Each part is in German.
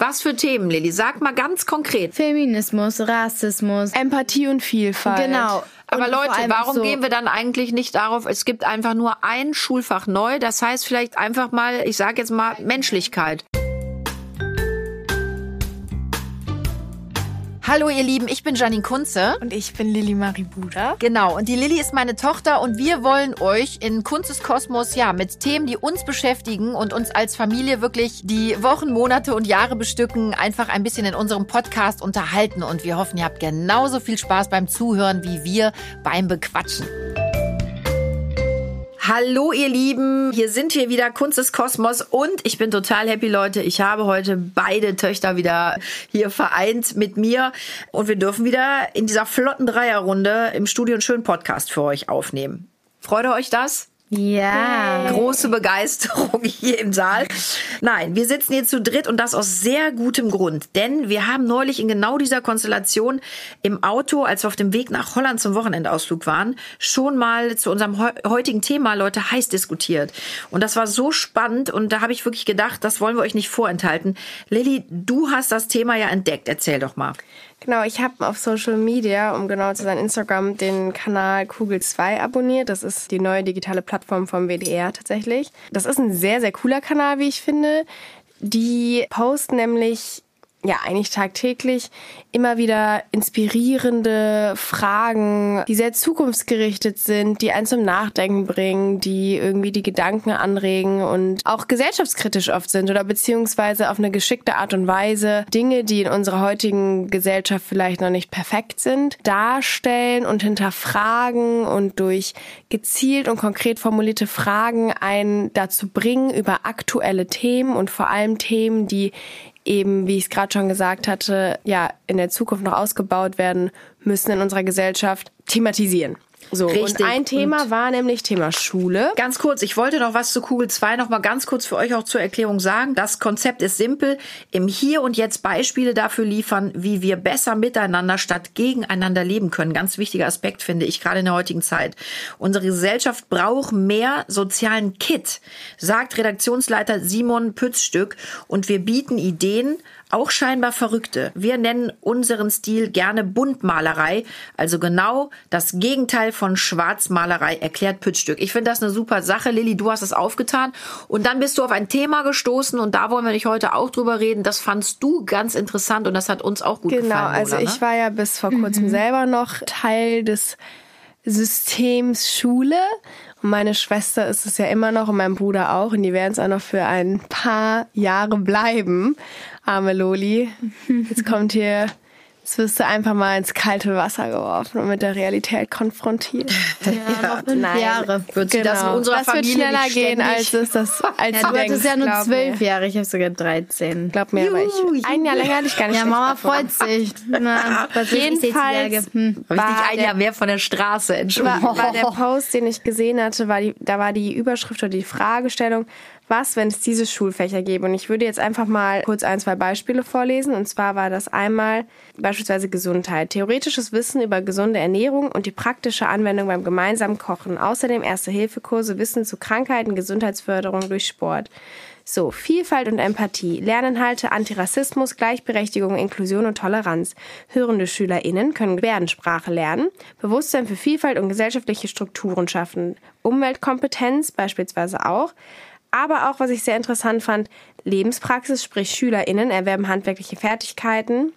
Was für Themen, Lilly? Sag mal ganz konkret. Feminismus, Rassismus, Empathie und Vielfalt. Genau. Aber Und Leute, warum so- gehen wir dann eigentlich nicht darauf, es gibt einfach nur ein Schulfach neu, das heißt vielleicht einfach mal, ich sage jetzt mal Menschlichkeit. Hallo ihr Lieben, ich bin Janine Kunze. Und ich bin Lilly Marie Buda. Genau, und die Lilly ist meine Tochter und wir wollen euch in Kunstes Kosmos ja mit Themen, die uns beschäftigen und uns als Familie wirklich die Wochen, Monate und Jahre bestücken, einfach ein bisschen in unserem Podcast unterhalten und wir hoffen, ihr habt genauso viel Spaß beim Zuhören wie wir beim Bequatschen. Hallo ihr Lieben, hier sind wir wieder Kunst des Kosmos und ich bin total happy Leute. Ich habe heute beide Töchter wieder hier vereint mit mir und wir dürfen wieder in dieser flotten Dreierrunde im Studio einen schönen Podcast für euch aufnehmen. Freut ihr euch das? Ja. Große Begeisterung hier im Saal. Nein, wir sitzen hier zu dritt und das aus sehr gutem Grund. Denn wir haben neulich in genau dieser Konstellation im Auto, als wir auf dem Weg nach Holland zum Wochenendausflug waren, schon mal zu unserem heu- heutigen Thema, Leute, heiß diskutiert. Und das war so spannend und da habe ich wirklich gedacht, das wollen wir euch nicht vorenthalten. Lilly, du hast das Thema ja entdeckt. Erzähl doch mal. Genau, ich habe auf Social Media, um genau zu sein, Instagram, den Kanal Kugel 2 abonniert. Das ist die neue digitale Plattform vom WDR tatsächlich. Das ist ein sehr, sehr cooler Kanal, wie ich finde. Die posten nämlich ja eigentlich tagtäglich immer wieder inspirierende Fragen, die sehr zukunftsgerichtet sind, die einen zum Nachdenken bringen, die irgendwie die Gedanken anregen und auch gesellschaftskritisch oft sind oder beziehungsweise auf eine geschickte Art und Weise Dinge, die in unserer heutigen Gesellschaft vielleicht noch nicht perfekt sind, darstellen und hinterfragen und durch gezielt und konkret formulierte Fragen einen dazu bringen, über aktuelle Themen und vor allem Themen, die eben, wie ich es gerade schon gesagt hatte, ja, in der Zukunft noch ausgebaut werden müssen in unserer Gesellschaft, thematisieren. So, Richtig. und ein Thema war nämlich Thema Schule. Ganz kurz, ich wollte noch was zu Kugel 2 noch mal ganz kurz für euch auch zur Erklärung sagen. Das Konzept ist simpel. Im Hier und Jetzt Beispiele dafür liefern, wie wir besser miteinander statt gegeneinander leben können. Ganz wichtiger Aspekt finde ich gerade in der heutigen Zeit. Unsere Gesellschaft braucht mehr sozialen Kit, sagt Redaktionsleiter Simon Pützstück. Und wir bieten Ideen, auch scheinbar verrückte. Wir nennen unseren Stil gerne Buntmalerei, also genau das Gegenteil von Schwarzmalerei, erklärt Pützstück. Ich finde das eine super Sache. Lilly, du hast es aufgetan und dann bist du auf ein Thema gestoßen und da wollen wir nicht heute auch drüber reden. Das fandst du ganz interessant und das hat uns auch gut Genau, gefallen. also Lola, ne? ich war ja bis vor kurzem selber noch Teil des Systems Schule. Und meine Schwester ist es ja immer noch und mein Bruder auch. Und die werden es auch noch für ein paar Jahre bleiben. Arme Loli. Jetzt kommt hier, jetzt wirst du einfach mal ins kalte Wasser geworfen und mit der Realität konfrontiert. Ja, noch fünf Nein. Jahre. Wird sie das in unserer das wird Familie schneller nicht gehen, als es das, als Ja, du du denkst. hattest ja nur glaub zwölf mir. Jahre, ich habe sogar 13. Glaub mir, aber Juhu, ich, ein Jahr länger hatte ich gar nicht. Ja, Mama davon. freut sich. Na, was Jedenfalls 16-Jährige. Hm. Habe ich war nicht ein Jahr mehr von der Straße, war, Entschuldigung. war der Post, den ich gesehen hatte, war die, da war die Überschrift oder die Fragestellung, was, wenn es diese Schulfächer gäbe? Und ich würde jetzt einfach mal kurz ein, zwei Beispiele vorlesen. Und zwar war das einmal beispielsweise Gesundheit. Theoretisches Wissen über gesunde Ernährung und die praktische Anwendung beim gemeinsamen Kochen. Außerdem Erste-Hilfe-Kurse, Wissen zu Krankheiten, Gesundheitsförderung durch Sport. So, Vielfalt und Empathie, Lerninhalte, Antirassismus, Gleichberechtigung, Inklusion und Toleranz. Hörende SchülerInnen können Gebärdensprache lernen, Bewusstsein für Vielfalt und gesellschaftliche Strukturen schaffen, Umweltkompetenz beispielsweise auch, aber auch, was ich sehr interessant fand, Lebenspraxis, sprich SchülerInnen erwerben handwerkliche Fertigkeiten,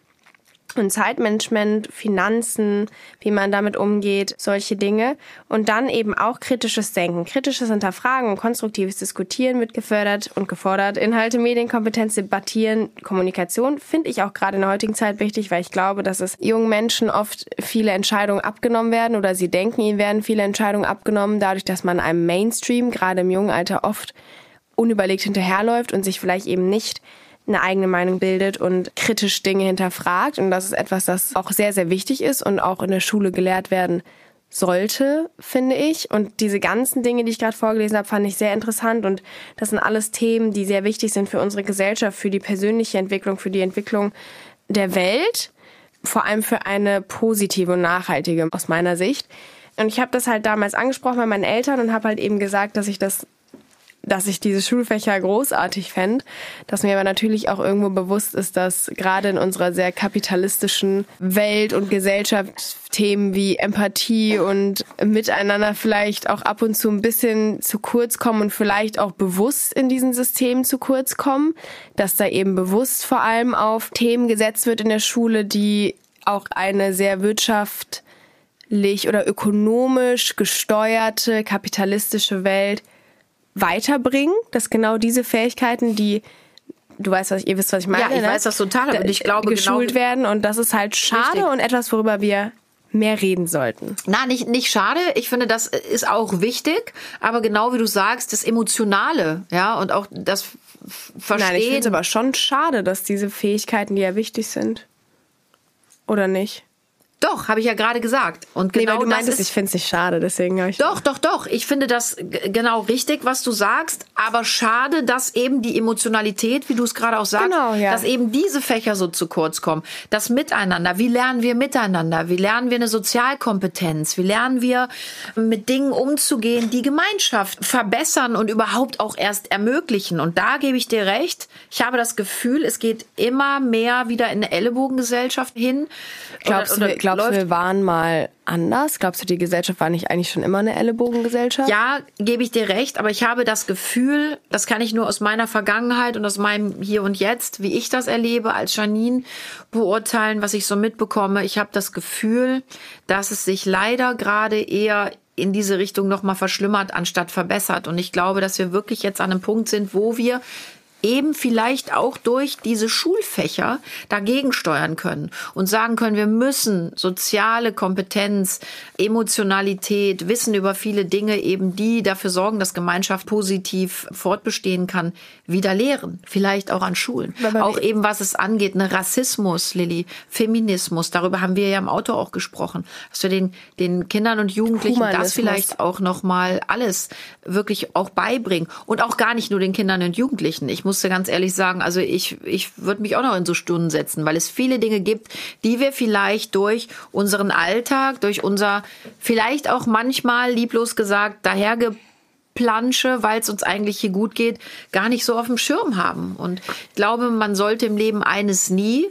und Zeitmanagement, Finanzen, wie man damit umgeht, solche Dinge. Und dann eben auch kritisches Denken, kritisches Hinterfragen und konstruktives Diskutieren wird gefördert und gefordert. Inhalte, Medienkompetenz, Debattieren, Kommunikation finde ich auch gerade in der heutigen Zeit wichtig, weil ich glaube, dass es jungen Menschen oft viele Entscheidungen abgenommen werden oder sie denken, ihnen werden viele Entscheidungen abgenommen, dadurch, dass man einem Mainstream, gerade im jungen Alter, oft unüberlegt hinterherläuft und sich vielleicht eben nicht eine eigene Meinung bildet und kritisch Dinge hinterfragt. Und das ist etwas, das auch sehr, sehr wichtig ist und auch in der Schule gelehrt werden sollte, finde ich. Und diese ganzen Dinge, die ich gerade vorgelesen habe, fand ich sehr interessant. Und das sind alles Themen, die sehr wichtig sind für unsere Gesellschaft, für die persönliche Entwicklung, für die Entwicklung der Welt. Vor allem für eine positive und nachhaltige aus meiner Sicht. Und ich habe das halt damals angesprochen bei meinen Eltern und habe halt eben gesagt, dass ich das dass ich diese Schulfächer großartig fände, dass mir aber natürlich auch irgendwo bewusst ist, dass gerade in unserer sehr kapitalistischen Welt und Gesellschaft Themen wie Empathie und Miteinander vielleicht auch ab und zu ein bisschen zu kurz kommen und vielleicht auch bewusst in diesen Systemen zu kurz kommen, dass da eben bewusst vor allem auf Themen gesetzt wird in der Schule, die auch eine sehr wirtschaftlich oder ökonomisch gesteuerte kapitalistische Welt weiterbringen, dass genau diese Fähigkeiten, die du weißt, was ihr wisst, was ich meine. Ja, ich ne? weiß das total, aber ich glaube geschult genau, werden und das ist halt schade Richtig. und etwas, worüber wir mehr reden sollten. Na, nicht, nicht schade. Ich finde, das ist auch wichtig. Aber genau wie du sagst, das Emotionale, ja, und auch das Verstehen. Nein, ich finde es aber schon schade, dass diese Fähigkeiten, die ja wichtig sind, oder nicht? Doch, habe ich ja gerade gesagt. Und Nee, genau weil du meintest, ist, ich finde es nicht schade, deswegen habe ich. Doch, doch, doch. Ich finde das genau richtig, was du sagst. Aber schade, dass eben die Emotionalität, wie du es gerade auch sagst, Genau, ja. dass eben diese Fächer so zu kurz kommen. Das Miteinander. Wie lernen wir miteinander? Wie lernen wir eine Sozialkompetenz? Wie lernen wir mit Dingen umzugehen, die Gemeinschaft verbessern und überhaupt auch erst ermöglichen? Und da gebe ich dir recht. Ich habe das Gefühl, es geht immer mehr wieder in eine Ellenbogengesellschaft hin. Glaubst, Oder- du, oder glaubst du, läuft wir waren mal anders? Glaubst du, die Gesellschaft war nicht eigentlich schon immer eine Ellenbogengesellschaft? Ja, gebe ich dir recht, aber ich habe das Gefühl, das kann ich nur aus meiner Vergangenheit und aus meinem Hier und Jetzt, wie ich das erlebe, als Janine beurteilen, was ich so mitbekomme. Ich habe das Gefühl, dass es sich leider gerade eher in diese Richtung nochmal verschlimmert, anstatt verbessert. Und ich glaube, dass wir wirklich jetzt an einem Punkt sind, wo wir eben vielleicht auch durch diese Schulfächer dagegen steuern können und sagen können, wir müssen soziale Kompetenz, Emotionalität, Wissen über viele Dinge eben, die dafür sorgen, dass Gemeinschaft positiv fortbestehen kann, wieder lehren. Vielleicht auch an Schulen. Auch eben, was es angeht, ne Rassismus, Lilly, Feminismus, darüber haben wir ja im Auto auch gesprochen, dass wir den, den Kindern und Jugendlichen das Humanismus. vielleicht auch noch mal alles wirklich auch beibringen und auch gar nicht nur den Kindern und Jugendlichen. Ich musste ganz ehrlich sagen, also ich ich würde mich auch noch in so Stunden setzen, weil es viele Dinge gibt, die wir vielleicht durch unseren Alltag, durch unser vielleicht auch manchmal lieblos gesagt dahergeplansche, weil es uns eigentlich hier gut geht, gar nicht so auf dem Schirm haben. Und ich glaube, man sollte im Leben eines nie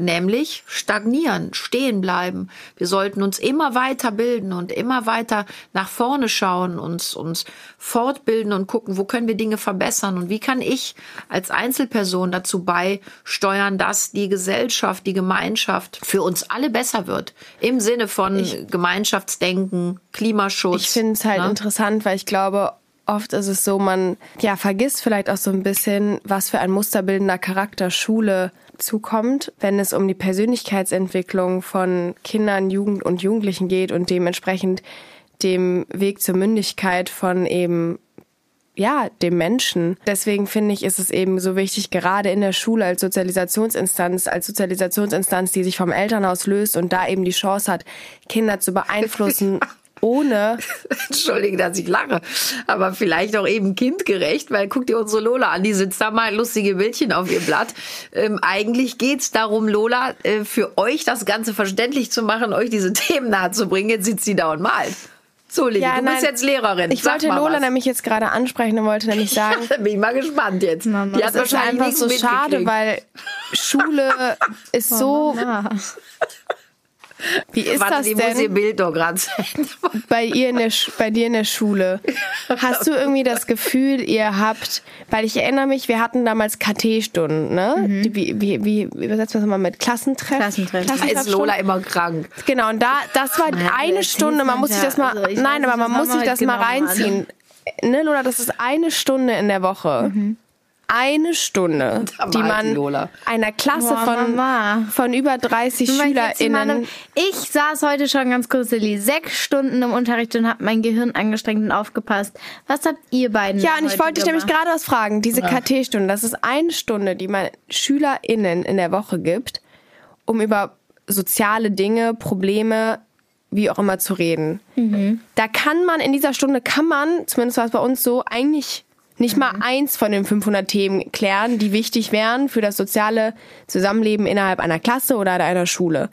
nämlich stagnieren, stehen bleiben. Wir sollten uns immer weiter bilden und immer weiter nach vorne schauen, uns, uns fortbilden und gucken, wo können wir Dinge verbessern und wie kann ich als Einzelperson dazu beisteuern, dass die Gesellschaft, die Gemeinschaft für uns alle besser wird. Im Sinne von Gemeinschaftsdenken, Klimaschutz. Ich finde es halt ne? interessant, weil ich glaube, oft ist es so, man ja vergisst vielleicht auch so ein bisschen, was für ein musterbildender Charakter Schule zukommt, wenn es um die Persönlichkeitsentwicklung von Kindern, Jugend und Jugendlichen geht und dementsprechend dem Weg zur Mündigkeit von eben ja, dem Menschen. Deswegen finde ich, ist es eben so wichtig, gerade in der Schule als Sozialisationsinstanz, als Sozialisationsinstanz, die sich vom Elternhaus löst und da eben die Chance hat, Kinder zu beeinflussen, ohne Entschuldige, dass ich lache, aber vielleicht auch eben kindgerecht, weil guck dir unsere Lola an, die sitzt da mal lustige Bildchen auf ihr Blatt. Ähm, eigentlich geht's darum, Lola, äh, für euch das Ganze verständlich zu machen, euch diese Themen nahezubringen. Jetzt sitzt sie da und malt. So, Lili, Ja, du nein. bist jetzt Lehrerin. Ich Sag wollte mal Lola was. nämlich jetzt gerade ansprechen und wollte nämlich sagen, Da bin ich mal gespannt jetzt. Mama, die hat das ist wahrscheinlich einfach so schade, weil Schule ist so. Wie ist Warte, das die muss ihr denn Bild doch gerade bei ihr in der Sch bei dir in der Schule? Hast du irgendwie das Gefühl, ihr habt, weil ich erinnere mich, wir hatten damals KT-Stunden, ne? Die, wie, wie, wie übersetzt man das mal mit Klassentreff? Klassentreff. Da ist Lola immer krank. Genau, und da, das war Naja, eine Stunde, man muss sich das mal, Also, nein, weiß aber man muss sich wir das mal genau reinziehen. Ne, Lola, das ist eine Stunde in der Woche. Eine Stunde, die war man die Lola. einer Klasse Boah, von, Mama. von über 30 Weil jetzt die SchülerInnen. Ich saß heute schon ganz kurz, Lilly, sechs Stunden im Unterricht und habe mein Gehirn angestrengt und aufgepasst. Was habt ihr beiden Ja, und ich wollte dich nämlich gerade was fragen. Diese KT-Stunde, das ist eine Stunde, die man SchülerInnen in der Woche gibt, um über soziale Dinge, Probleme, wie auch immer zu reden. Da kann man in dieser Stunde, kann man, zumindest war es bei uns so, eigentlich nicht mal eins von den 500 Themen klären, die wichtig wären für das soziale Zusammenleben innerhalb einer Klasse oder einer Schule.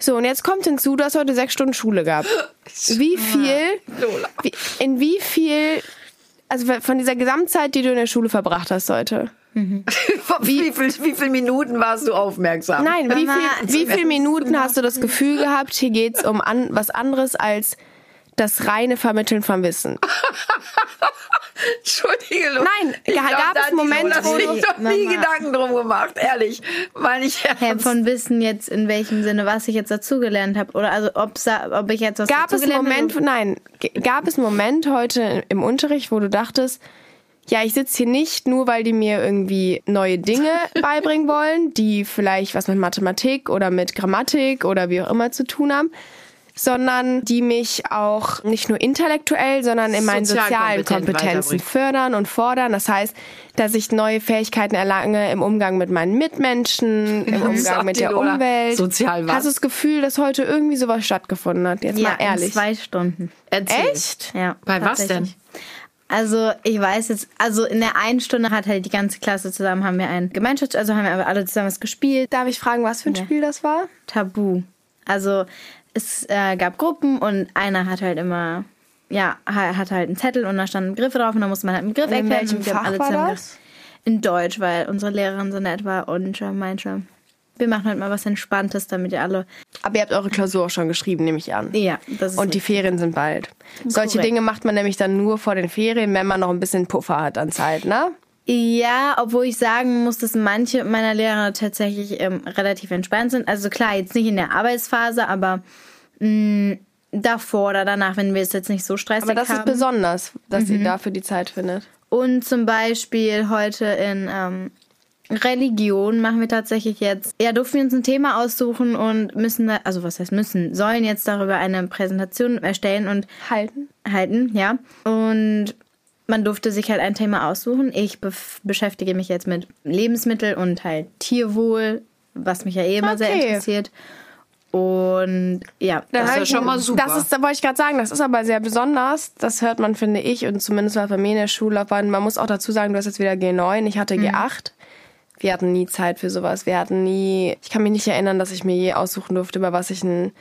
So, und jetzt kommt hinzu, du hast heute sechs Stunden Schule gehabt. Wie viel, Lola. wie, in wie viel also von dieser Gesamtzeit, die du in der Schule verbracht hast heute. wie, viel, wie viele Minuten warst du aufmerksam? Nein, wie Mama, viel, wie viel Minuten hast du das Gefühl gehabt, hier geht's um an, was anderes als das reine Vermitteln von Wissen? Entschuldige, Lu. Nein, Ich gab glaub, es hat die Momente, wo sich du- doch nie Mama. Gedanken drum gemacht, ehrlich. Meine ich ernst. von Wissen jetzt in welchem Sinne, was ich jetzt dazugelernt habe oder also ob ich jetzt was Gab es einen Moment, habe. nein, gab es einen Moment heute im Unterricht, wo du dachtest, ja, ich sitze hier nicht nur, weil die mir irgendwie neue Dinge beibringen wollen, die vielleicht was mit Mathematik oder mit Grammatik oder wie auch immer zu tun haben, sondern die mich auch nicht nur intellektuell, sondern in meinen sozialen Sozialkompetent Kompetenzen fördern und fordern. Das heißt, dass ich neue Fähigkeiten erlange im Umgang mit meinen Mitmenschen, im Umgang mit der Lola. Umwelt. Sozial was? Hast du das Gefühl, dass heute irgendwie sowas stattgefunden hat? Jetzt Ja, mal ehrlich. in zwei Stunden. Erzähl. Echt? Ja, Bei was denn? Also ich weiß jetzt, also in der einen Stunde hat halt die ganze Klasse zusammen, haben wir ein Gemeinschafts-, also haben wir alle zusammen was gespielt. Darf ich fragen, was für ein Ja. Spiel das war? Tabu. Also es äh, gab Gruppen und einer hat halt immer, ja, ha- hatte halt einen Zettel und da standen Begriffe drauf und da musste man halt einen Begriff Und in erklären. welchem und wir haben Fach alle war das? In Deutsch, weil unsere Lehrerin so nett war und äh, meinte, wir machen halt mal was Entspanntes, damit ihr alle, Aber ihr habt eure Klausur auch schon geschrieben, nehme ich an. ja, das ist Und die. Ferien sind bald. Solche Korrekt. Dinge macht man nämlich dann nur vor den Ferien, wenn man noch ein bisschen Puffer hat an Zeit, ne? Ja, obwohl ich sagen muss, dass manche meiner Lehrer tatsächlich ähm, relativ entspannt sind. Also klar, jetzt nicht in der Arbeitsphase, aber mh, davor oder danach, wenn wir es jetzt nicht so stressig Aber das haben. ist besonders, dass ihr dafür die Zeit findet. Und zum Beispiel heute in ähm, Religion machen wir tatsächlich jetzt, ja, durften wir uns ein Thema aussuchen und müssen, da, also was heißt müssen, sollen jetzt darüber eine Präsentation erstellen und Halten. halten, ja. Und man durfte sich halt ein Thema aussuchen. Ich bef- beschäftige mich jetzt mit Lebensmittel und halt Tierwohl, was mich ja eh immer sehr Okay. interessiert. Und ja, Das ist hab ja schon mal super. Das ist, da wollte ich gerade sagen, das ist aber sehr besonders. Das hört man, finde ich, und zumindest war bei mir in der Schullaufbahn. Man muss auch dazu sagen, du hast jetzt wieder G9, ich hatte G8. Wir hatten nie Zeit für sowas. Wir hatten nie, ich kann mich nicht erinnern, dass ich mir je aussuchen durfte, über was ich ein,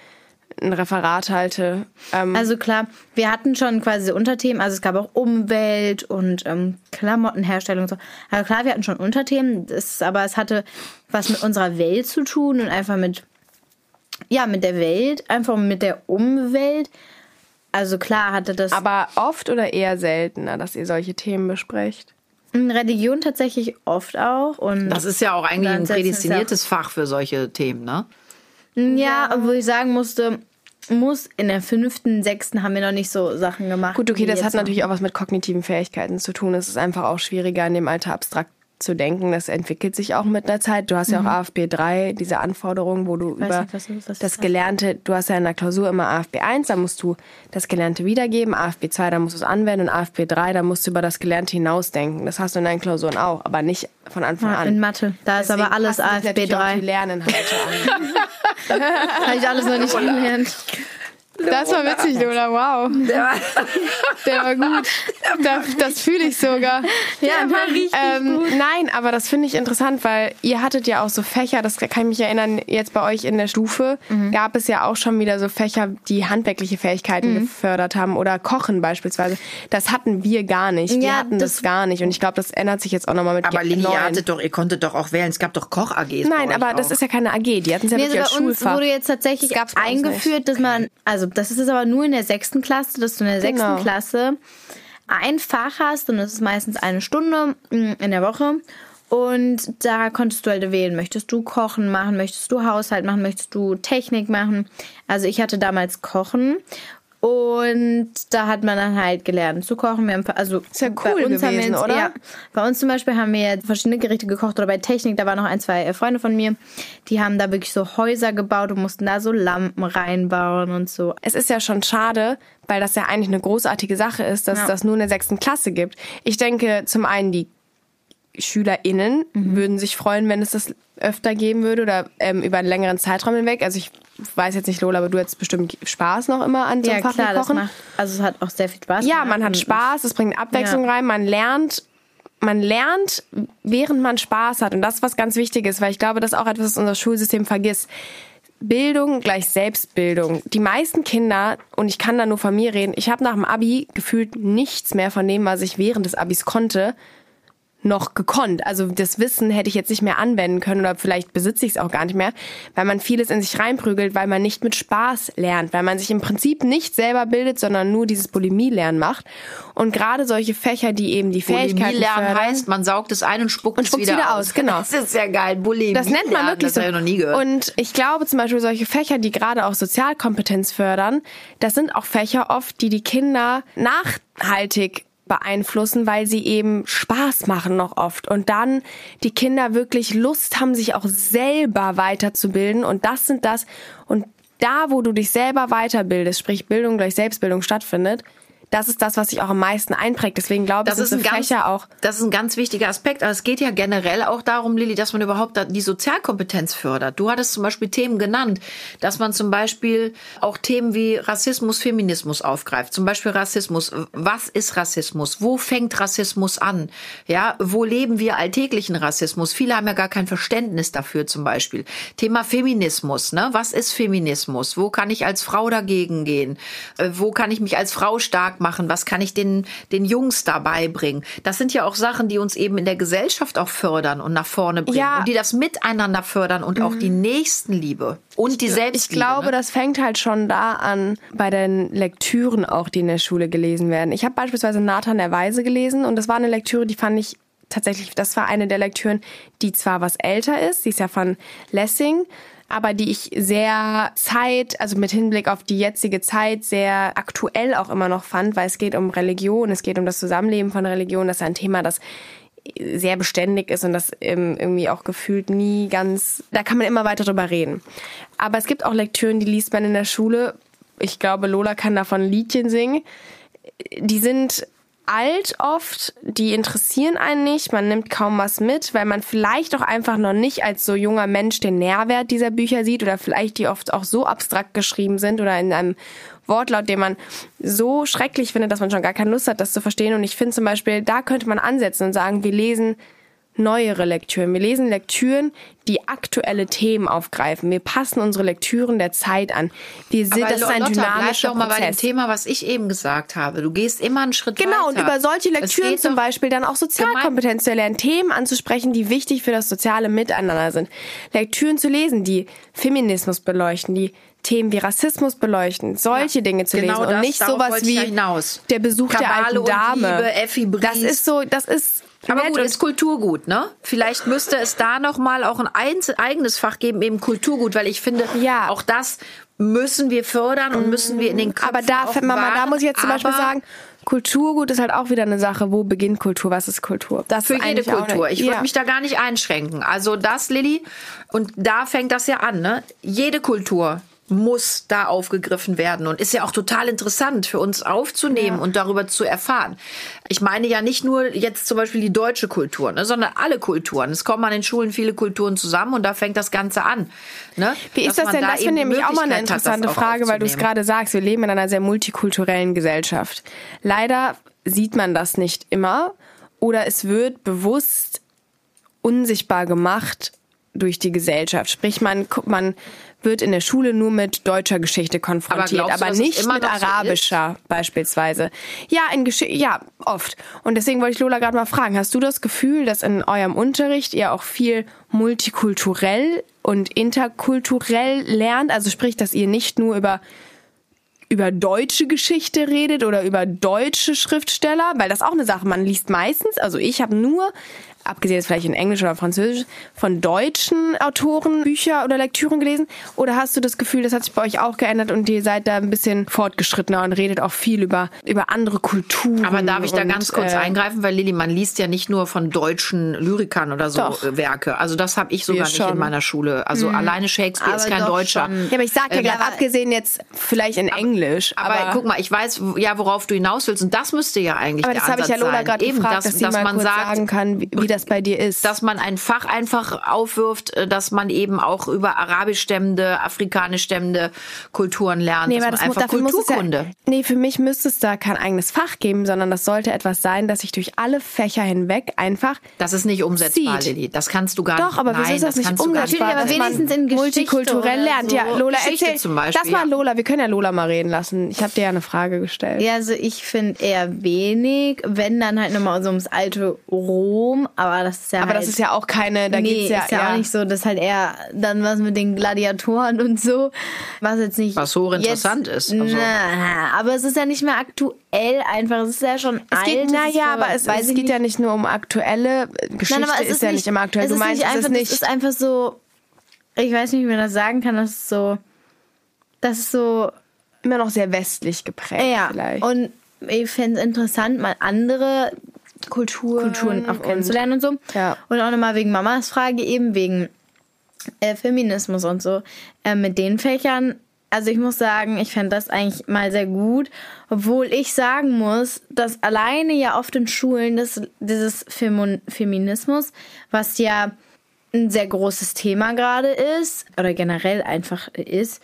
ein Referat halte. Ähm, Also klar, wir hatten schon quasi Unterthemen, also es gab auch Umwelt und ähm, Klamottenherstellung und so. Also klar, wir hatten schon Unterthemen, das, aber es hatte was mit unserer Welt zu tun und einfach mit, ja, mit der Welt, einfach mit der Umwelt. Also klar hatte das aber oft oder eher seltener, dass ihr solche Themen besprecht. in Religion tatsächlich oft auch. Und Das ist ja auch eigentlich ein prädestiniertes Fach für solche Themen, ne? Ja, obwohl ich sagen musste, muss in der fünften, sechsten haben wir noch nicht so Sachen gemacht. Gut, okay, das hat natürlich auch was mit kognitiven Fähigkeiten zu tun. Es ist einfach auch schwieriger, in dem Alter abstrakt zu denken. Das entwickelt sich auch mit der Zeit. Du hast ja auch AFB 3, diese Anforderungen, wo du über nicht, was das- was das Gelernte, du hast ja in der Klausur immer AFB 1, da musst du das Gelernte wiedergeben, AFB 2, da musst du es anwenden und AFB 3, da musst du über das Gelernte hinausdenken. Das hast du in deinen Klausuren auch, aber nicht von Anfang Ja, an. in Mathe. Da ist Deswegen aber alles AFB natürlich auch 3. Die Lerninhalte an. Habe ich alles noch nicht gelernt. Das war witzig, Lola, wow. Der war gut. Das, das fühle ich sogar. Ja, war richtig ähm, Nein, aber das finde ich interessant, weil ihr hattet ja auch so Fächer, das kann ich mich erinnern, jetzt bei euch in der Stufe Mhm. gab es ja auch schon wieder so Fächer, die handwerkliche Fähigkeiten Mhm. gefördert haben oder Kochen beispielsweise. Das hatten wir gar nicht. Wir Ja, hatten das, das- gar nicht und ich glaube, das ändert sich jetzt auch nochmal mit Aber Lini, ihr hattet doch, ihr konntet doch auch wählen. Es gab doch Koch-AGs. Nein, aber das auch. ist ja keine AG, die hatten es ja Nee, wirklich als also bei uns Schulfach. wurde jetzt tatsächlich Das eingeführt, dass man, also das ist aber nur in der sechsten Klasse, dass du in der Genau. sechsten Klasse ein Fach hast und das ist meistens eine Stunde mm, in der Woche. Und da konntest du halt wählen, möchtest du Kochen machen, möchtest du Haushalt machen, möchtest du Technik machen. Also ich hatte damals Kochen und da hat man dann halt gelernt zu kochen. Wir haben, also Ist ja bei cool uns haben wir gewesen, jetzt, oder? Ja, bei uns zum Beispiel haben wir verschiedene Gerichte gekocht oder bei Technik, da waren noch ein, zwei äh, Freunde von mir, die haben da wirklich so Häuser gebaut und mussten da so Lampen reinbauen und so. es ist ja schon schade, weil das ja eigentlich eine großartige Sache ist, dass Ja. es das nur in der sechsten Klasse gibt. Ich denke, zum einen die SchülerInnen Mhm. würden sich freuen, wenn es das öfter geben würde oder ähm, über einen längeren Zeitraum hinweg. Also ich weiß jetzt nicht, Lola, aber du hättest bestimmt Spaß noch immer an so Ja, einem Fach klar, das macht, also es hat auch sehr viel Spaß Ja, man hat Spaß, es bringt Abwechslung Ja. rein, man lernt, man lernt, während man Spaß hat. Und das ist was ganz Wichtiges, weil ich glaube, das ist auch etwas, was unser Schulsystem vergisst. Bildung gleich Selbstbildung. Die meisten Kinder, und ich kann da nur von mir reden, ich habe nach dem Abi gefühlt nichts mehr von dem, was ich während des Abis konnte, noch gekonnt. Also das Wissen hätte ich jetzt nicht mehr anwenden können oder vielleicht besitze ich es auch gar nicht mehr, weil man vieles in sich reinprügelt, weil man nicht mit Spaß lernt, weil man sich im Prinzip nicht selber bildet, sondern nur dieses Bulimie-Lernen macht. Und gerade solche Fächer, die eben die Fähigkeiten Bulimie lernen fördern, heißt, man saugt es ein und spuckt, Und spuckt es wieder, wieder aus, genau. Das ist ja geil. Bulimie das nennt man wirklich das so. habe ich noch nie gehört. Und ich glaube zum Beispiel solche Fächer, die gerade auch Sozialkompetenz fördern, das sind auch Fächer oft, die die Kinder nachhaltig beeinflussen, weil sie eben Spaß machen noch oft. Und dann die Kinder wirklich Lust haben, sich auch selber weiterzubilden. Und das sind das und da, wo du dich selber weiterbildest, sprich Bildung gleich Selbstbildung stattfindet, das ist das, was sich auch am meisten einprägt. Deswegen glaube ich, das ist ein ganz, Fächer auch das ist ein ganz wichtiger Aspekt. Aber es geht ja generell auch darum, Lilly, dass man überhaupt die Sozialkompetenz fördert. Du hattest zum Beispiel Themen genannt, dass man zum Beispiel auch Themen wie Rassismus, Feminismus aufgreift. Zum Beispiel Rassismus. Was ist Rassismus? Wo fängt Rassismus an? Ja, wo leben wir alltäglichen Rassismus? Viele haben ja gar kein Verständnis dafür zum Beispiel. Thema Feminismus. Ne? Was ist Feminismus? Wo kann ich als Frau dagegen gehen? Äh, Wo kann ich mich als Frau stark machen? Was kann ich den, den Jungs dabei bringen? Das sind ja auch Sachen, die uns eben in der Gesellschaft auch fördern und nach vorne bringen. Ja. Und die das miteinander fördern und auch die Nächstenliebe und die Ich Selbstliebe. glaube, ne? das fängt halt schon da an, bei den Lektüren auch, die in der Schule gelesen werden. Ich habe beispielsweise Nathan der Weise gelesen und das war eine Lektüre, die fand ich tatsächlich, das war eine der Lektüren, die zwar was älter ist, sie ist ja von Lessing, aber die ich sehr Zeit, also mit Hinblick auf die jetzige Zeit, sehr aktuell auch immer noch fand, weil es geht um Religion, es geht um das Zusammenleben von Religion, das ist ein Thema, das sehr beständig ist und das ähm, irgendwie auch gefühlt nie ganz, da kann man immer weiter drüber reden. Aber es gibt auch Lektüren, die liest man in der Schule. Ich glaube, Lola kann davon Liedchen singen. Die sind alt oft, die interessieren einen nicht, man nimmt kaum was mit, weil man vielleicht auch einfach noch nicht als so junger Mensch den Nährwert dieser Bücher sieht oder vielleicht die oft auch so abstrakt geschrieben sind oder in einem Wortlaut, den man so schrecklich findet, dass man schon gar keine Lust hat, das zu verstehen. Und ich finde zum Beispiel, da könnte man ansetzen und sagen, wir lesen neuere Lektüren. Wir lesen Lektüren, die aktuelle Themen aufgreifen. Wir passen unsere Lektüren der Zeit an. Wir sind, das ist ein Lotta, bleib dynamischer doch mal bei dem Prozess. Thema, was ich eben gesagt habe. Du gehst immer einen Schritt weiter. Genau, und über solche Lektüren zum Beispiel dann auch Sozialkompetenz zu erlernen, Themen anzusprechen, die wichtig für das soziale Miteinander sind. Lektüren zu lesen, die Feminismus beleuchten, die Themen wie Rassismus beleuchten, solche Dinge zu genau lesen und das, nicht darauf sowas wie ja hinaus. der Besuch der Kabale alten und Dame. Liebe, das ist so, das ist Aber gut, ist Kulturgut, ne? Vielleicht müsste es da noch mal auch ein eigenes Fach geben, eben Kulturgut, weil ich finde, Ja. auch das müssen wir fördern und müssen wir in den Köpfen Aber da, Mama, da muss ich jetzt zum Beispiel sagen, Kulturgut ist halt auch wieder eine Sache. Wo beginnt Kultur? Was ist Kultur? Das Für ist jede Kultur. eine- Ich würde ja. mich da gar nicht einschränken. Also das, Lilly, und da fängt das ja an, ne? Jede Kultur muss da aufgegriffen werden und ist ja auch total interessant für uns aufzunehmen und darüber zu erfahren. Ich meine ja nicht nur jetzt zum Beispiel die deutsche Kultur, ne, sondern alle Kulturen. Es kommen an den Schulen viele Kulturen zusammen und da fängt das Ganze an. Ne? Wie ist das denn? da das finde ich nämlich auch mal eine hat, interessante auch Frage, weil du es gerade sagst. Wir leben in einer sehr multikulturellen Gesellschaft. Leider sieht man das nicht immer oder es wird bewusst unsichtbar gemacht durch die Gesellschaft. Sprich, man, man wird in der Schule nur mit deutscher Geschichte konfrontiert, du, aber es nicht mit noch so arabischer beispielsweise. Ja, in Gesch ja, oft. Und deswegen wollte ich Lola gerade mal fragen, hast du das Gefühl, dass in eurem Unterricht ihr auch viel multikulturell und interkulturell lernt? Also sprich, dass ihr nicht nur über über deutsche Geschichte redet oder über deutsche Schriftsteller, weil das ist auch eine Sache, man liest meistens, also ich habe nur, abgesehen jetzt vielleicht in Englisch oder Französisch, von deutschen Autoren Bücher oder Lektüren gelesen? Oder hast du das Gefühl, das hat sich bei euch auch geändert und ihr seid da ein bisschen fortgeschrittener und redet auch viel über, über andere Kulturen? Aber darf ich da und, ganz kurz äh, eingreifen, weil Lilly, man liest ja nicht nur von deutschen Lyrikern oder so Doch. äh, Werke. Also das habe ich sogar nicht in meiner Schule. Also alleine Shakespeare ist Aber kein doch Deutscher. schon. Ja, aber ich sag ja gerade, aber- abgesehen jetzt vielleicht in Englisch Englisch. Aber, Aber, guck mal, ich weiß ja, worauf du hinaus willst. Und das müsste ja eigentlich aber der das habe ich ja Ansatz Lola sein. gerade Eben, gefragt, dass, dass, sie dass mal man kurz sagt, sagen kann, wie, wie das bei dir ist. dass man ein Fach einfach aufwirft, äh, dass man eben auch über arabisch stämmende, afrikanisch stämmende Kulturen lernt. Nee, dass aber man das, mu- einfach dafür muss es ja, Kulturkunde. nee, für mich müsste es da kein eigenes Fach geben, sondern das sollte etwas sein, das sich durch alle Fächer hinweg einfach das ist nicht umsetzbar, Sieht. Lilly. Das kannst du gar Doch, nicht. aber wieso ist das nicht umsetzbar? Natürlich, aber dass man wenigstens in Geschichte multikulturell lernt. so. Ja, Lola, Geschichte erzähl. zum Beispiel, Lass mal ja. Lola, wir können ja Lola mal reden lassen. Ich habe dir ja eine Frage gestellt. Ja, also ich finde eher wenig, wenn dann halt nochmal so ums alte Rom, aber das ist ja Aber halt, das ist ja auch keine, da nee, geht's ja, ist ja, auch nicht so, das ist halt eher dann was mit den Gladiatoren und so, was jetzt nicht Was hochinteressant ist, also. Na, aber es ist ja nicht mehr aktuell einfach, es ist ja schon Es alt. geht, es ist naja, aber es, weiß es geht nicht. ja nicht nur um aktuelle Geschichte, Nein, aber es ist, ja nicht immer aktuell. Es Du ist meinst, nicht es einfach, ist nicht. Das ist einfach so, ich weiß nicht, wie man das sagen kann, das ist so, das ist so, immer noch sehr westlich geprägt ja. vielleicht. Und ich fände es interessant, mal andere Kulturen, Kulturen auch kennenzulernen und so. Ja. Und auch nochmal wegen Mamas Frage eben, wegen äh, Feminismus und so. Äh, mit den Fächern, also ich muss sagen, ich fände das eigentlich mal sehr gut. Obwohl ich sagen muss, dass alleine ja oft in Schulen das, dieses Femo- Feminismus, was ja ein sehr großes Thema gerade ist, oder generell einfach ist,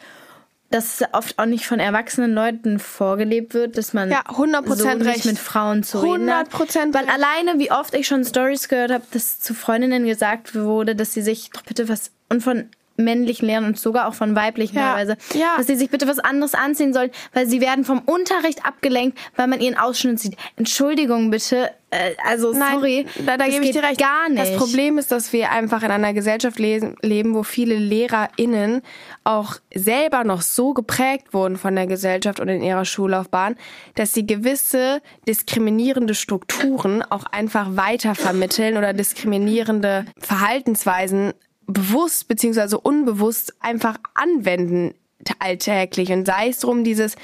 dass es oft auch nicht von erwachsenen Leuten vorgelebt wird, dass man Ja, 100% so nicht recht. mit Frauen zu reden hat. 100% Weil alleine, wie oft ich schon Stories gehört habe, dass zu Freundinnen gesagt wurde, dass sie sich doch bitte was und von männlichen Lehrern und sogar auch von weiblichen Ja. teilweise, Ja. dass sie sich bitte was anderes anziehen sollen, weil sie werden vom Unterricht abgelenkt, weil man ihren Ausschnitt sieht. Entschuldigung bitte, äh, also Nein, sorry, da, da das gebe ich dir recht. Gar nicht. Das Problem ist, dass wir einfach in einer Gesellschaft lesen, leben, wo viele LehrerInnen auch selber noch so geprägt wurden von der Gesellschaft und in ihrer Schullaufbahn, dass sie gewisse diskriminierende Strukturen auch einfach weitervermitteln oder diskriminierende Verhaltensweisen bewusst beziehungsweise unbewusst einfach anwenden alltäglich und sei es drum dieses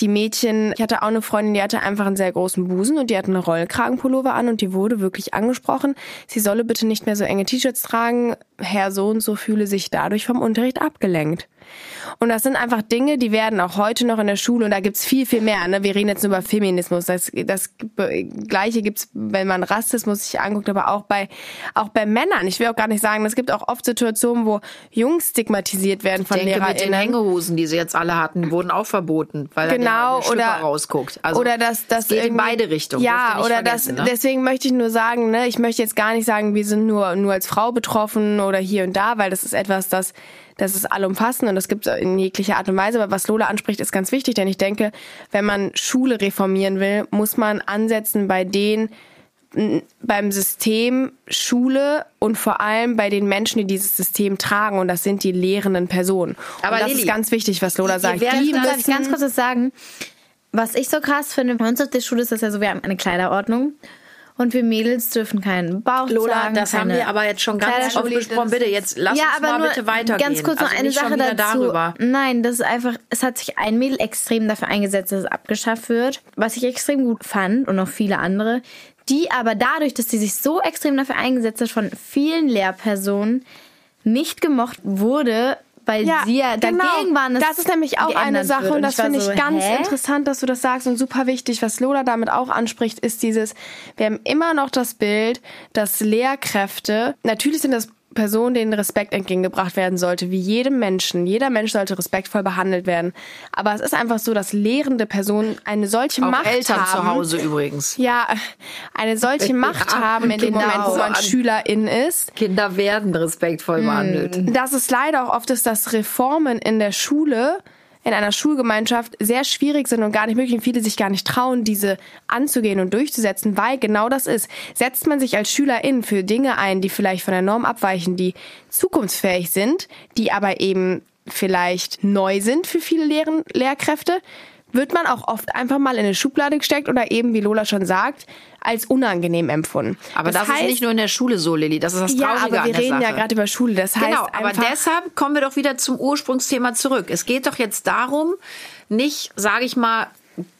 die Mädchen, ich hatte auch eine Freundin, die hatte einfach einen sehr großen Busen und die hatte eine Rollkragenpullover an und die wurde wirklich angesprochen, sie solle bitte nicht mehr so enge T-Shirts tragen, Herr so und so fühle sich dadurch vom Unterricht abgelenkt. Und das sind einfach Dinge, die werden auch heute noch in der Schule und da gibt's viel, viel mehr. Ne? Wir reden jetzt nur über Feminismus. Das, das Gleiche gibt's, wenn man Rassismus sich anguckt, aber auch bei, auch bei Männern. Ich will auch gar nicht sagen, es gibt auch oft Situationen, wo Jungs stigmatisiert werden von Ich denke, mit den LehrerInnen. Hängehosen, die sie jetzt alle hatten, wurden auch verboten, weil Genau, Schlüpper oder rausguckt. Also, oder dass das es geht in beide Richtungen. Ja, oder das. ne? Deswegen möchte ich nur sagen, ne, ich möchte jetzt gar nicht sagen, wir sind nur nur als Frau betroffen oder hier und da, weil das ist etwas, das das ist allumfassend und das gibt es in jeglicher Art und Weise. Aber was Lola anspricht, ist ganz wichtig, denn ich denke, wenn man Schule reformieren will, muss man ansetzen bei den beim System Schule und vor allem bei den Menschen, die dieses System tragen und das sind die lehrenden Personen. Aber und das Lilly, ist ganz wichtig, was Lola sagt. werdet Die Darf ich ganz kurz was sagen? Was ich so krass finde, bei uns auf der Schule ist das ja so, wir haben eine Kleiderordnung. Und wir Mädels dürfen keinen Bauch Lola, zeigen, das haben wir aber jetzt schon ganz oft besprochen. Bitte, jetzt lass ja, uns aber mal nur bitte weitergehen. Ganz kurz noch also eine Sache dazu. darüber. Nein, das ist einfach, es hat sich ein Mädel extrem dafür eingesetzt, dass es abgeschafft wird. Was ich extrem gut fand und auch viele andere, die aber dadurch, dass sie sich so extrem dafür eingesetzt hat, von vielen Lehrpersonen nicht gemocht wurde, weil sie ja dagegen waren. dass Das ist nämlich auch eine Sache wird. und das finde ich so, ganz hä? interessant, dass du das sagst und super wichtig. Was Lola damit auch anspricht, ist dieses, wir haben immer noch das Bild, dass Lehrkräfte, natürlich sind das Personen, denen Respekt entgegengebracht werden sollte, wie jedem Menschen. Jeder Mensch sollte respektvoll behandelt werden. Aber es ist einfach so, dass lehrende Personen eine solche Auch Macht Eltern haben. zu Hause übrigens. Ja, eine solche Macht Ja, haben in dem genau. Moment, wo man An- Schülerin ist. Kinder werden respektvoll behandelt. dass es leider auch oft ist, dass Reformen in der Schule, in einer Schulgemeinschaft sehr schwierig sind und gar nicht möglich und viele sich gar nicht trauen, diese anzugehen und durchzusetzen, weil genau das ist. Setzt man sich als Schülerin für Dinge ein, die vielleicht von der Norm abweichen, die zukunftsfähig sind, die aber eben vielleicht neu sind für viele Lehren Lehrkräfte, wird man auch oft einfach mal in eine Schublade gesteckt oder eben, wie Lola schon sagt, als unangenehm empfunden. Aber das, ist nicht nur in der Schule so, Lilly. Das ist das ja, Traurige aber wir reden ja Sache. gerade über Schule. Das heißt Genau, aber deshalb kommen wir doch wieder zum Ursprungsthema zurück. Es geht doch jetzt darum, nicht, sage ich mal,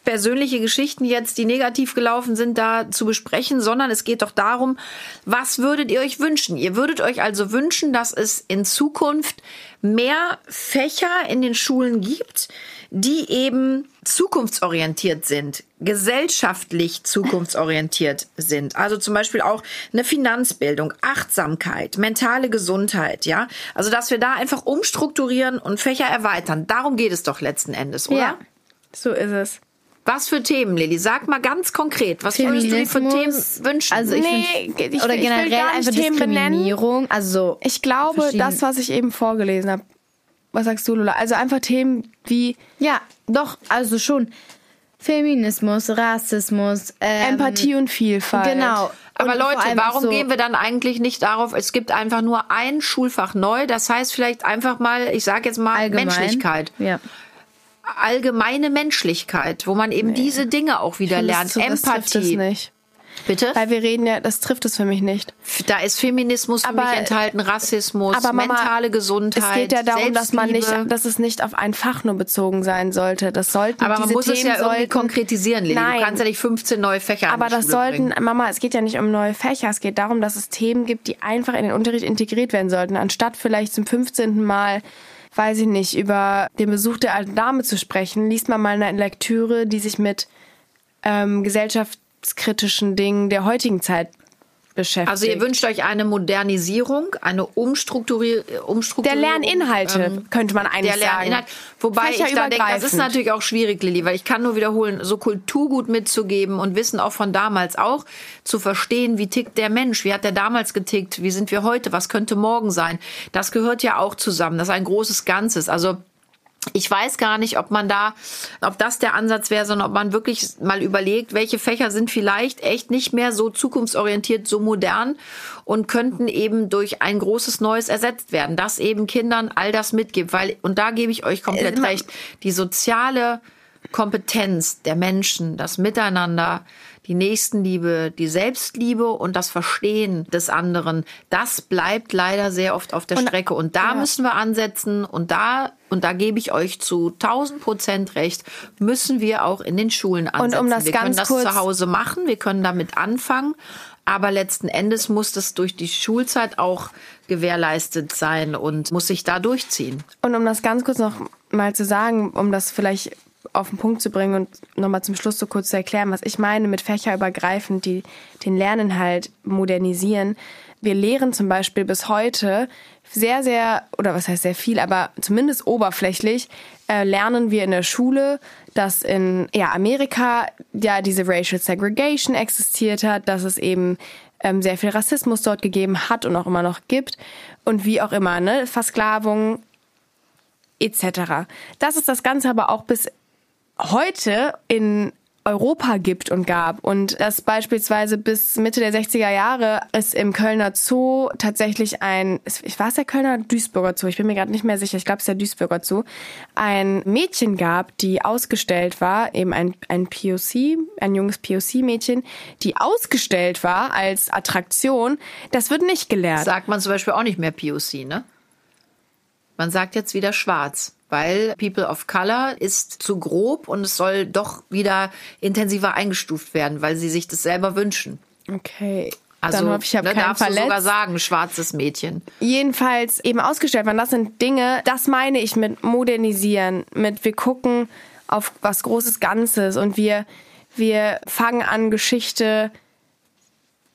persönliche Geschichten jetzt, die negativ gelaufen sind, da zu besprechen, sondern es geht doch darum, was würdet ihr euch wünschen? Ihr würdet euch also wünschen, dass es in Zukunft mehr Fächer in den Schulen gibt, die eben zukunftsorientiert sind, gesellschaftlich zukunftsorientiert sind. Also zum Beispiel auch eine Finanzbildung, Achtsamkeit, mentale Gesundheit, ja. Also dass wir da einfach umstrukturieren und Fächer erweitern. Darum geht es doch letzten Endes, oder? Ja, so ist es. Was für Themen, Lilly? Sag mal ganz konkret. Was würdest du dir für Themen wünschen? Also ich Nee, find, ich- oder ich will generell gar nicht einfach Themen benennen. Diskriminierung. Also Ich glaube, das, was ich eben vorgelesen habe, was sagst du, Lola? Also einfach Themen wie ja, doch, also schon Feminismus, Rassismus, ähm, Empathie und Vielfalt. Genau. Aber Und Leute, warum so, gehen wir dann eigentlich nicht darauf, es gibt einfach nur ein Schulfach neu, das heißt vielleicht einfach mal, ich sage jetzt mal allgemein? Menschlichkeit. Ja. Allgemeine Menschlichkeit, wo man eben diese Dinge auch wieder lernt. das, das trifft es Empathie. nicht. Bitte? Weil wir reden ja, das trifft es für mich nicht. Da ist Feminismus für Aber- mich enthalten, Rassismus, Aber Mama, mentale Gesundheit. Es geht ja darum, dass man nicht, dass es nicht auf ein Fach nur bezogen sein sollte. Das sollten aber man muss Themen es ja irgendwie sollten, konkretisieren, Lili. Nein. Du kannst ja nicht 15 neue Fächer Aber das sollten, bringen. Mama, es geht ja nicht um neue Fächer. Es geht darum, dass es Themen gibt, die einfach in den Unterricht integriert werden sollten. Anstatt vielleicht zum 15. Mal, weiß ich nicht, über den Besuch der alten Dame zu sprechen, liest man mal eine Lektüre, die sich mit ähm, gesellschaftskritischen Dingen der heutigen Zeit beschäftigt. Also ihr wünscht euch eine Modernisierung, eine Umstrukturi der Umstrukturierung. Lerninhalte, ähm, könnte man eigentlich der Lerninhalt. sagen. Wobei ich da denke, das ist natürlich auch schwierig, Lilly, weil ich kann nur wiederholen, so Kulturgut mitzugeben und Wissen auch von damals auch zu verstehen, wie tickt der Mensch, wie hat der damals getickt, wie sind wir heute, was könnte morgen sein. Das gehört ja auch zusammen. Das ist ein großes Ganzes. Also ich weiß gar nicht, ob man da, ob das der Ansatz wäre, sondern ob man wirklich mal überlegt, welche Fächer sind vielleicht echt nicht mehr so zukunftsorientiert, so modern und könnten eben durch ein großes Neues ersetzt werden, das eben Kindern all das mitgibt, weil, und da gebe ich euch komplett Äh, recht, die soziale Kompetenz der Menschen, das Miteinander, die Nächstenliebe, die Selbstliebe und das Verstehen des anderen, das bleibt leider sehr oft auf der Und- Strecke. Und da ja. müssen wir ansetzen und da, und da gebe ich euch zu 1000 Prozent recht, müssen wir auch in den Schulen ansetzen. um das wir können ganz das kurz- zu Hause machen, wir können damit anfangen. Aber letzten Endes muss das durch die Schulzeit auch gewährleistet sein und muss sich da durchziehen. Und um das ganz kurz noch mal zu sagen, um das vielleicht auf den Punkt zu bringen und nochmal zum Schluss so kurz zu erklären, was ich meine mit fächerübergreifend, die den Lerninhalt modernisieren. Wir lehren zum Beispiel bis heute sehr, sehr, oder was heißt sehr viel, aber zumindest oberflächlich äh, lernen wir in der Schule, dass in ja, Amerika ja diese Racial Segregation existiert hat, dass es eben ähm, sehr viel Rassismus dort gegeben hat und auch immer noch gibt und wie auch immer, ne, Versklavung, etc. Dass es das Ganze aber auch bis heute in Europa gibt und gab und dass beispielsweise bis Mitte der 60er Jahre es im Kölner Zoo tatsächlich ein, ich war es der Kölner Duisburger Zoo, ich bin mir gerade nicht mehr sicher, ich glaube es ist der Duisburger Zoo, ein Mädchen gab, die ausgestellt war, eben ein, ein POC, ein junges POC-Mädchen, die ausgestellt war als Attraktion, das wird nicht gelehrt. Sagt man zum Beispiel auch nicht mehr POC, ne? Man sagt jetzt wieder schwarz, weil People of Color ist zu grob und es soll doch wieder intensiver eingestuft werden, weil sie sich das selber wünschen. Okay. Also Dann hoffe ich, ich habe ne, keinen darfst du sogar verletzt. sagen, schwarzes Mädchen. jedenfalls eben ausgestellt waren. Das sind Dinge, das meine ich mit modernisieren, mit wir gucken auf was Großes Ganzes und wir, wir fangen an, Geschichte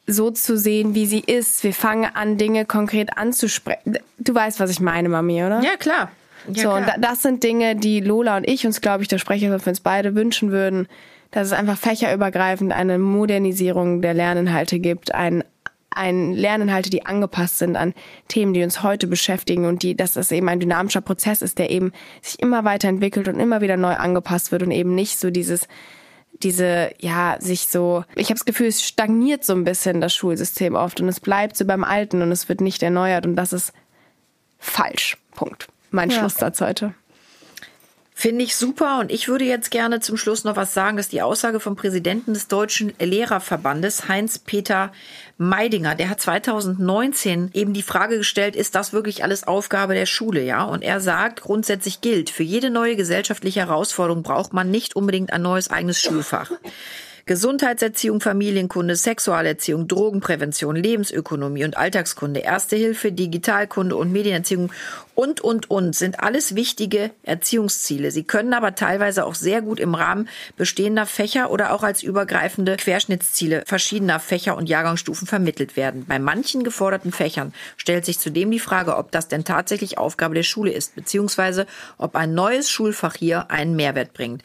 so zu sehen, wie sie ist. Wir fangen an, Dinge konkret anzusprechen. Du weißt, was ich meine, Mami, oder? Ja, klar. Ja, so, und da, das sind Dinge, die Lola und ich uns, glaube ich, da spreche ich für uns beide wünschen würden, dass es einfach fächerübergreifend eine Modernisierung der Lerninhalte gibt, ein, ein Lerninhalte, die angepasst sind an Themen, die uns heute beschäftigen und die, dass das eben ein dynamischer Prozess ist, der eben sich immer weiterentwickelt und immer wieder neu angepasst wird und eben nicht so dieses diese, ja, sich so, ich habe das Gefühl, es stagniert so ein bisschen das Schulsystem oft und es bleibt so beim Alten und es wird nicht erneuert und das ist falsch. Punkt. Mein Ja. Schlusssatz heute. Finde ich super und ich würde jetzt gerne zum Schluss noch was sagen, dass die Aussage vom Präsidenten des Deutschen Lehrerverbandes, Heinz-Peter Meidinger, der hat 2019 eben die Frage gestellt, ist das wirklich alles Aufgabe der Schule, ja? Und er sagt, grundsätzlich gilt, für jede neue gesellschaftliche Herausforderung braucht man nicht unbedingt ein neues eigenes Schulfach. Gesundheitserziehung, Familienkunde, Sexualerziehung, Drogenprävention, Lebensökonomie und Alltagskunde, Erste Hilfe, Digitalkunde und Medienerziehung und, und, und sind alles wichtige Erziehungsziele. Sie können aber teilweise auch sehr gut im Rahmen bestehender Fächer oder auch als übergreifende Querschnittsziele verschiedener Fächer und Jahrgangsstufen vermittelt werden. Bei manchen geforderten Fächern stellt sich zudem die Frage, ob das denn tatsächlich Aufgabe der Schule ist, beziehungsweise ob ein neues Schulfach hier einen Mehrwert bringt.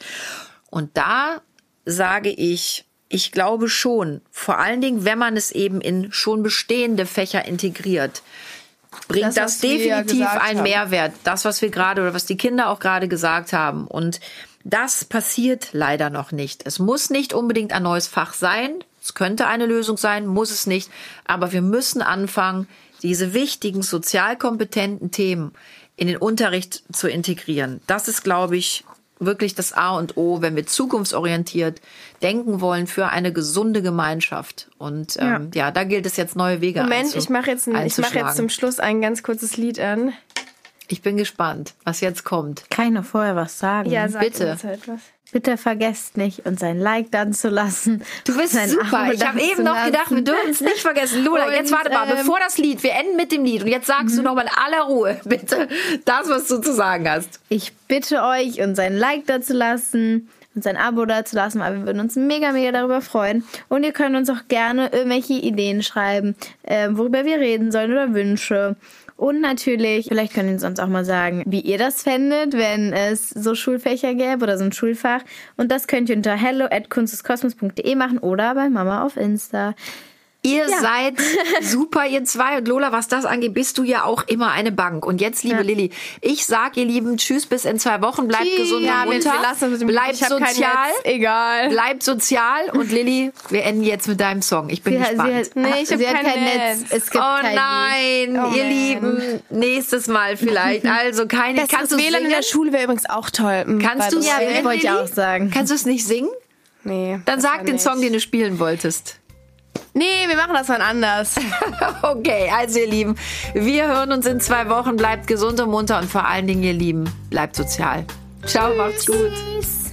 Und da sage ich, ich glaube schon, vor allen Dingen, wenn man es eben in schon bestehende Fächer integriert, bringt das, das definitiv ja einen haben. Mehrwert. Das, was wir gerade oder was die Kinder auch gerade gesagt haben. Und das passiert leider noch nicht. Es muss nicht unbedingt ein neues Fach sein. Es könnte eine Lösung sein, muss es nicht. Aber wir müssen anfangen, diese wichtigen sozialkompetenten Themen in den Unterricht zu integrieren. Das ist, glaube ich, wirklich das A und O, wenn wir zukunftsorientiert denken wollen für eine gesunde Gemeinschaft. Und ähm, ja. ja da gilt es jetzt neue Wege Moment, ich mache jetzt, ich mach jetzt zum Schluss ein ganz kurzes Lied an. Ich bin gespannt, was jetzt kommt. Kann ich noch vorher was sagen? Ja, sag bitte. Uns halt was. Bitte vergesst nicht, uns ein Like dann zu lassen. Du bist super. Abo ich habe eben noch gedacht, wir dürfen es nicht vergessen. Lola, und, jetzt warte mal, ähm, bevor das Lied, wir enden mit dem Lied. Und jetzt sagst du mhm. noch mal in aller Ruhe, bitte, das, was du zu sagen hast. Ich bitte euch, uns ein Like da zu lassen, uns ein Abo da zu lassen, weil wir würden uns mega, mega darüber freuen. Und ihr könnt uns auch gerne irgendwelche Ideen schreiben, äh, worüber wir reden sollen oder Wünsche. Und natürlich, vielleicht könnt ihr uns auch mal sagen, wie ihr das fändet, wenn es so Schulfächer gäbe oder so ein Schulfach. Und das könnt ihr unter hello at kunsteskosmos.de machen oder bei Mama auf Insta. Ihr ja. seid super, ihr zwei. Und Lola, was das angeht, bist du ja auch immer eine Bank. Und jetzt, liebe ja. Lilly, ich sag ihr Lieben, tschüss bis in zwei Wochen. Bleibt tschüss. gesund ja, und munter. Bleibt sozial. Egal. Bleibt sozial. Und Lilly, wir enden jetzt mit deinem Song. Ich bin sie gespannt. Hat, sie hat, nee, ich habe kein, kein Netz. Netz. Es gibt oh kein nein, oh ihr. Lieben. Nächstes Mal vielleicht. Also keine. Das kannst du WLAN in der Schule wäre übrigens auch toll. Kannst du ja, wollte ich auch sagen. Kannst du es nicht singen? Nee. Dann sag den Song, den du spielen wolltest. Nee, wir machen das mal anders. okay, also ihr Lieben, wir hören uns in zwei Wochen. Bleibt gesund und munter und vor allen Dingen, ihr Lieben, bleibt sozial. Ciao, Tschüss. macht's gut.